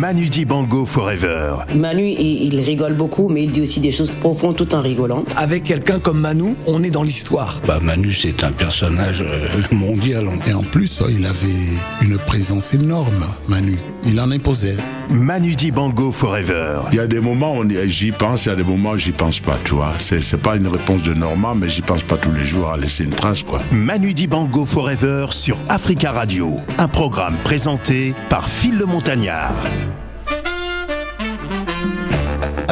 Manu Dibango Forever. Manu, il, il rigole beaucoup, mais il dit aussi des choses profondes tout en rigolant. Avec quelqu'un comme Manu, on est dans l'histoire. Bah Manu, c'est un personnage euh, mondial. Et en plus, il avait une présence énorme, Manu. Il en imposait. Manu Dibango Forever. Il y a des moments où j'y pense, il y a des moments où j'y pense pas, tu vois. C'est, c'est pas une réponse de Normand, mais j'y pense pas tous les jours à laisser une trace, quoi. Manu Dibango Forever sur Africa Radio. Un programme présenté par Phil le Montagnard.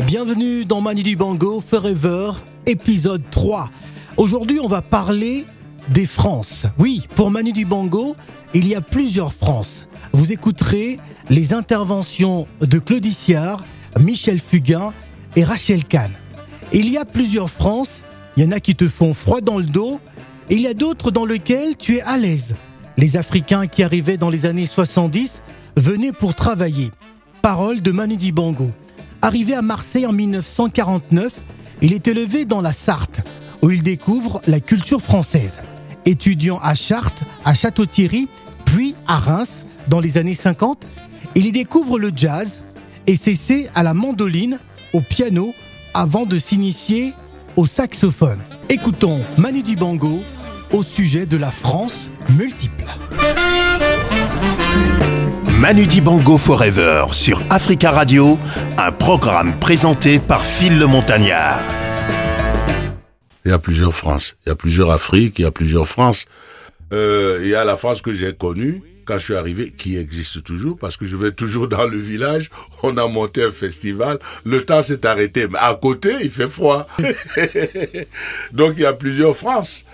Bienvenue dans Manu Dibango Forever, épisode 3. Aujourd'hui, on va parler des France. Oui, pour Manu Dibango, il y a plusieurs France. Vous écouterez les interventions de Claude Siard, Michel Fugain et Rachel Kahn. Il y a plusieurs France, il y en a qui te font froid dans le dos, et il y a d'autres dans lesquelles tu es à l'aise. Les Africains qui arrivaient dans les années 70 venaient pour travailler. Parole de Manu Dibango. Arrivé à Marseille en 1949, il est élevé dans la Sarthe, où il découvre la culture française. Étudiant à Chartres, à Château-Thierry, puis à Reims dans les années 50, il y découvre le jazz et s'essaie à la mandoline, au piano, avant de s'initier au saxophone. Écoutons Manu Dibango au sujet de la France multiple. Manu Dibango Forever sur Africa Radio, un programme présenté par Phil le Montagnard. Il y a plusieurs France. Il y a plusieurs Afriques, il y a plusieurs France. Euh, il y a la France que j'ai connue quand je suis arrivé, qui existe toujours, parce que je vais toujours dans le village, on a monté un festival, le temps s'est arrêté, mais à côté, il fait froid. Donc il y a plusieurs France.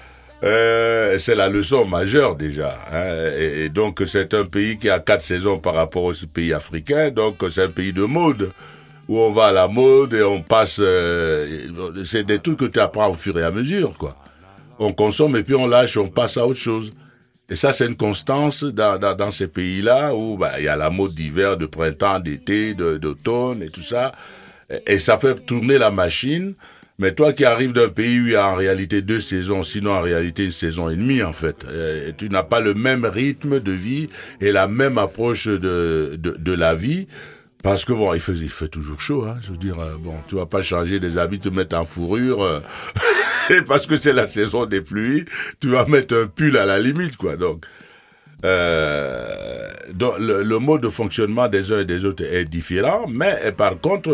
Euh, c'est la leçon majeure déjà. Hein. Et, donc c'est un pays qui a quatre saisons par rapport aux pays africains. Donc c'est un pays de mode où on va à la mode et on passe. Euh, c'est des trucs que tu apprends au fur et à mesure, quoi. On consomme et puis on lâche, on passe à autre chose. Et ça, c'est une constance dans, ces pays-là où bah, il y a la mode d'hiver, de printemps, d'été, d'automne et tout ça. Et ça fait tourner la machine. Mais toi qui arrives d'un pays où il y a en réalité deux saisons, sinon en réalité une saison et demie en fait, et tu n'as pas le même rythme de vie et la même approche de, de, de la vie. Parce que bon, il fait, il fait toujours chaud, hein. Je veux dire, euh, bon, tu vas pas changer des habits, te mettre en fourrure, euh, parce que c'est la saison des pluies, tu vas mettre un pull à la limite, quoi. Donc, euh, donc le, mode de fonctionnement des uns et des autres est différent, mais par contre,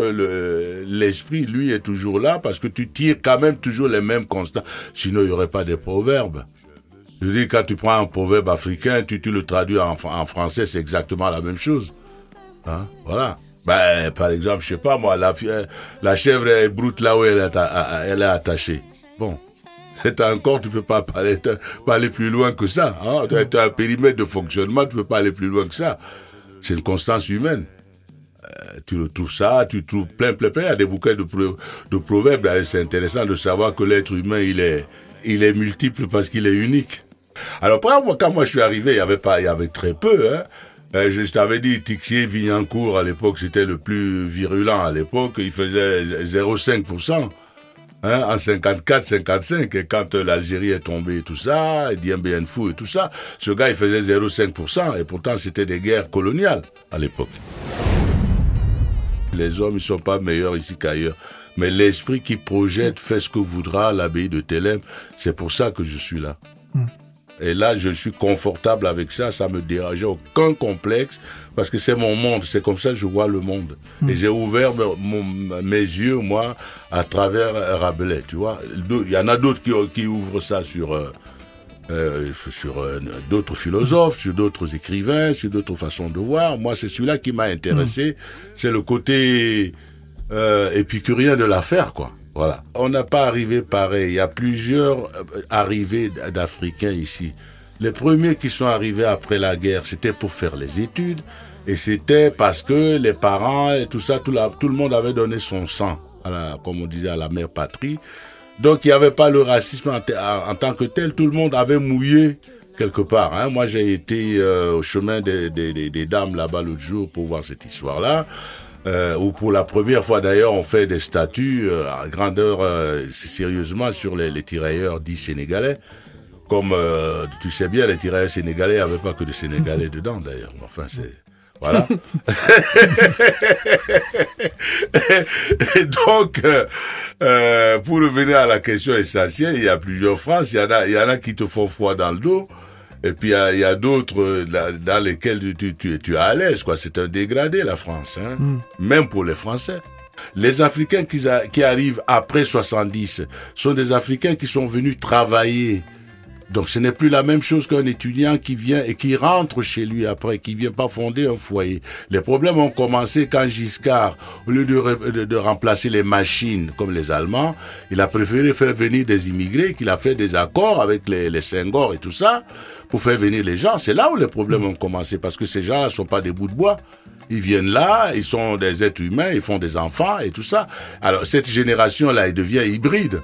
l'esprit, le, lui, est toujours là parce que tu tires quand même toujours les mêmes constants. Sinon, il n'y aurait pas de proverbes. Je dis, quand tu prends un proverbe africain, tu, le traduis en, français, c'est exactement la même chose. Hein? Voilà. Ben, par exemple, je sais pas moi, la, chèvre est broute là où elle est, elle est attachée. Bon, t'as encore, tu peux pas aller, plus loin que ça. Hein? Tu as un périmètre de fonctionnement, tu peux pas aller plus loin que ça. C'est une constance humaine. Euh, tu retrouves ça, tu trouves plein, plein, plein. Il y a des bouquins de, de proverbes. C'est intéressant de savoir que l'être humain, il est, il est multiple parce qu'il est unique. Alors, quand moi je suis arrivé, il y avait pas, il y avait très peu, hein. Euh, je t'avais dit, Tixier Vignancourt, à l'époque, c'était le plus virulent à l'époque. Il faisait 0,5%. Hein, en 54, 55, et quand euh, l'Algérie est tombée et tout ça, et Dien Bien Phu et tout ça, ce gars, il faisait 0,5%, et pourtant, c'était des guerres coloniales à l'époque. Les hommes, ils sont pas meilleurs ici qu'ailleurs. Mais l'esprit qui projette fait ce que voudra l'abbaye de Thélème. C'est pour ça que je suis là. Mm. Et là, je suis confortable avec ça, ça me dérangeait aucun complexe, parce que c'est mon monde, c'est comme ça que je vois le monde. Mmh. Et j'ai ouvert mon, mes yeux, moi, à travers Rabelais, tu vois. Il y en a d'autres qui, qui, ouvrent ça sur, euh, euh, sur euh, d'autres philosophes, sur d'autres écrivains, sur d'autres façons de voir. Moi, c'est celui-là qui m'a intéressé. Mmh. C'est le côté épicurien de l'affaire, quoi. Voilà. On n'a pas arrivé pareil. Il y a plusieurs arrivées d'Africains ici. Les premiers qui sont arrivés après la guerre, c'était pour faire les études. Et c'était parce que les parents et tout ça, tout, tout le monde avait donné son sang, à la, comme on disait, à la mère patrie. Donc il n'y avait pas le racisme en, tant que tel. Tout le monde avait mouillé quelque part. Hein. Moi, j'ai été euh, au chemin des, des dames là-bas l'autre jour pour voir cette histoire-là euh, où pour la première fois d'ailleurs on fait des statues euh, à grandeur euh, sérieusement sur les, les, tirailleurs dits sénégalais. Comme tu sais bien, les tirailleurs sénégalais n'avaient pas que des Sénégalais dedans d'ailleurs. Enfin, c'est Voilà. Et donc, euh, euh, pour revenir à la question essentielle, il y a plusieurs phrases. Il y en a, il y en a qui te font froid dans le dos. Et puis il y a, a d'autres euh, dans, lesquelles tu, tu, tu, es à l'aise. quoi. C'est un dégradé, la France. Hein? Même pour les Français. Les Africains qui, qui arrivent après 70 sont des Africains qui sont venus travailler. Donc ce n'est plus la même chose qu'un étudiant qui vient et qui rentre chez lui après, qui vient pas fonder un foyer. Les problèmes ont commencé quand Giscard, au lieu de, de- remplacer les machines comme les Allemands, il a préféré faire venir des immigrés, qu'il a fait des accords avec les, les Senghor et tout ça, pour faire venir les gens. C'est là où les problèmes ont commencé, parce que ces gens ne sont pas des bouts de bois. Ils viennent là, ils sont des êtres humains, ils font des enfants et tout ça. Alors cette génération-là, elle devient hybride.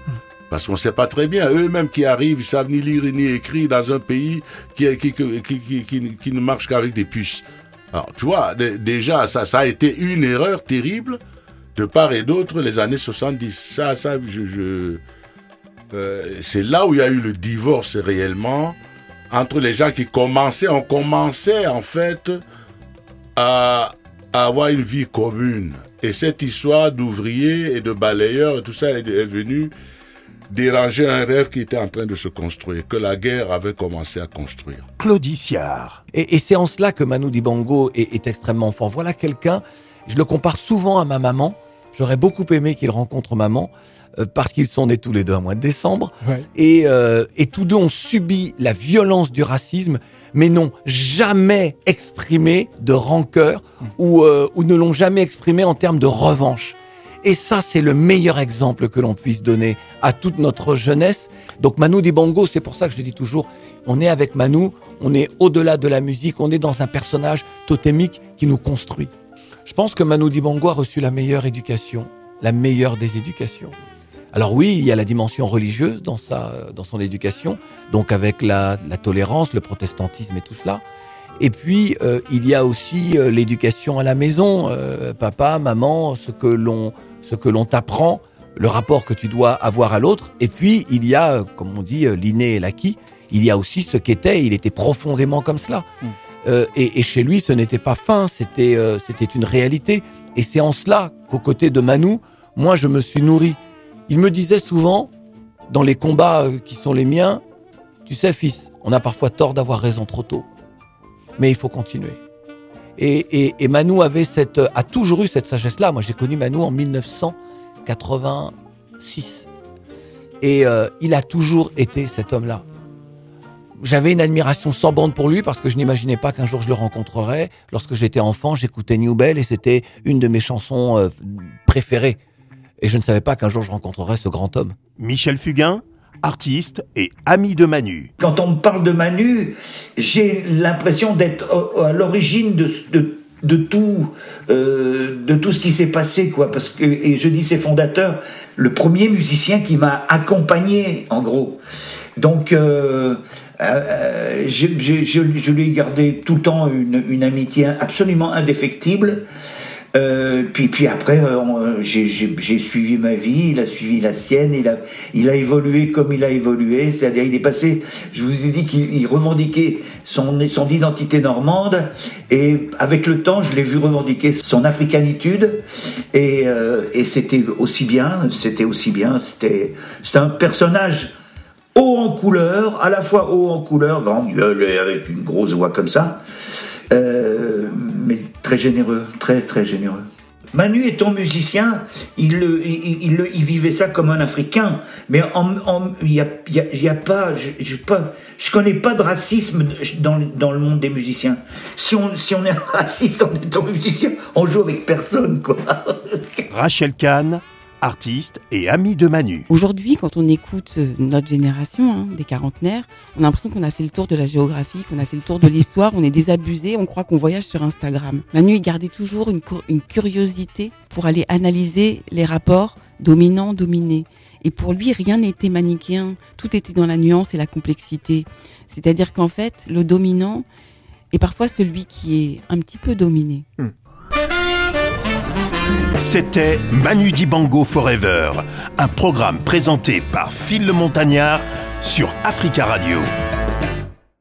Parce qu'on sait pas très bien. Eux-mêmes qui arrivent, ils savent ni lire ni écrire dans un pays qui, qui, qui, qui, qui- ne marche qu'avec des puces. Alors, tu vois, dé- déjà, ça, ça a été une erreur terrible de part et d'autre les années 70. Ça, ça, je, euh, c'est là où il y a eu le divorce réellement entre les gens qui commençaient, on commençait en fait à, à avoir une vie commune. Et cette histoire d'ouvriers et de balayeurs et tout ça est, est venue déranger un rêve qui était en train de se construire, que la guerre avait commencé à construire. Claudie Siard. Et, et c'est en cela que Manu Dibango est, est extrêmement fort. Voilà quelqu'un, je le compare souvent à ma maman. J'aurais beaucoup aimé qu'il rencontre maman, euh, parce qu'ils sont nés tous les deux à mois de décembre. Ouais. Et, euh, et tous deux ont subi la violence du racisme, mais n'ont jamais exprimé de rancœur ou, euh, ou ne l'ont jamais exprimé en termes de revanche. Et ça, c'est le meilleur exemple que l'on puisse donner à toute notre jeunesse. Donc Manu Dibango, c'est pour ça que je dis toujours, on est avec Manu, on est au-delà de la musique, on est dans un personnage totémique qui nous construit. Je pense que Manu Dibango a reçu la meilleure éducation, la meilleure des éducations. Alors oui, il y a la dimension religieuse dans sa, dans son éducation, donc avec la, tolérance, le protestantisme et tout cela. Et puis euh, il y a aussi euh, l'éducation à la maison, euh, papa, maman, ce que l'on, ce que l'on t'apprend, le rapport que tu dois avoir à l'autre. Et puis il y a, euh, comme on dit, euh, l'inné et l'acquis. Il y a aussi ce qu'était. Il était profondément comme cela. Euh, et, et chez lui, ce n'était pas fin, c'était euh, c'était une réalité. Et c'est en cela qu'aux côtés de Manu, moi, je me suis nourri. Il me disait souvent, dans les combats qui sont les miens, tu sais, fils, on a parfois tort d'avoir raison trop tôt, mais il faut continuer. Et, et, et Manu avait cette, a toujours eu cette sagesse-là. Moi, j'ai connu Manu en 1986. Et euh, il a toujours été cet homme-là j'avais une admiration sans bande pour lui parce que je n'imaginais pas qu'un jour je le rencontrerais. Lorsque j'étais enfant, j'écoutais New Bell et c'était une de mes chansons euh, préférées. Et je ne savais pas qu'un jour je rencontrerais ce grand homme. Michel Fugain, artiste et ami de Manu. Quand on me parle de Manu, j'ai l'impression d'être à l'origine de, de, tout, euh, de tout ce qui s'est passé, quoi. Parce que, et je dis ses fondateurs, le premier musicien qui m'a accompagné, en gros. Donc, euh, euh, je, lui ai gardé tout le temps une amitié absolument indéfectible. Euh, puis, puis après, euh, on- j'ai- suivi ma vie, il a suivi la sienne, il a, il a évolué comme il a évolué, c'est-à-dire il est passé, je vous ai dit qu'il il revendiquait son, son identité normande, et avec le temps, je l'ai vu revendiquer son africanitude, et, euh, et c'était aussi bien, c'était aussi bien, c'était un personnage haut en couleur, à la fois haut en couleur, grande gueule et avec une grosse voix comme ça, euh, très généreux, très très généreux. Manu étant musicien, il, il, il vivait ça comme un Africain, mais il n'y a, y y a pas, je, je, pas, je connais pas de racisme dans, dans le monde des musiciens. Si on, si on est raciste en étant musicien, on joue avec personne, quoi. Rachel Kahn, artiste et ami de Manu. Aujourd'hui, quand on écoute euh, notre génération, hein, des quarantenaires, on a l'impression qu'on a fait le tour de la géographie, qu'on a fait le tour de l'histoire, on est désabusé, on croit qu'on voyage sur Instagram. Manu, il gardait toujours une, cu- une curiosité pour aller analyser les rapports dominants-dominés. Et pour lui, rien n'était manichéen, tout était dans la nuance et la complexité. C'est-à-dire qu'en fait, le dominant est parfois celui qui est un petit peu dominé. C'était Manu Dibango Forever, un programme présenté par Phil le Montagnard sur Africa Radio.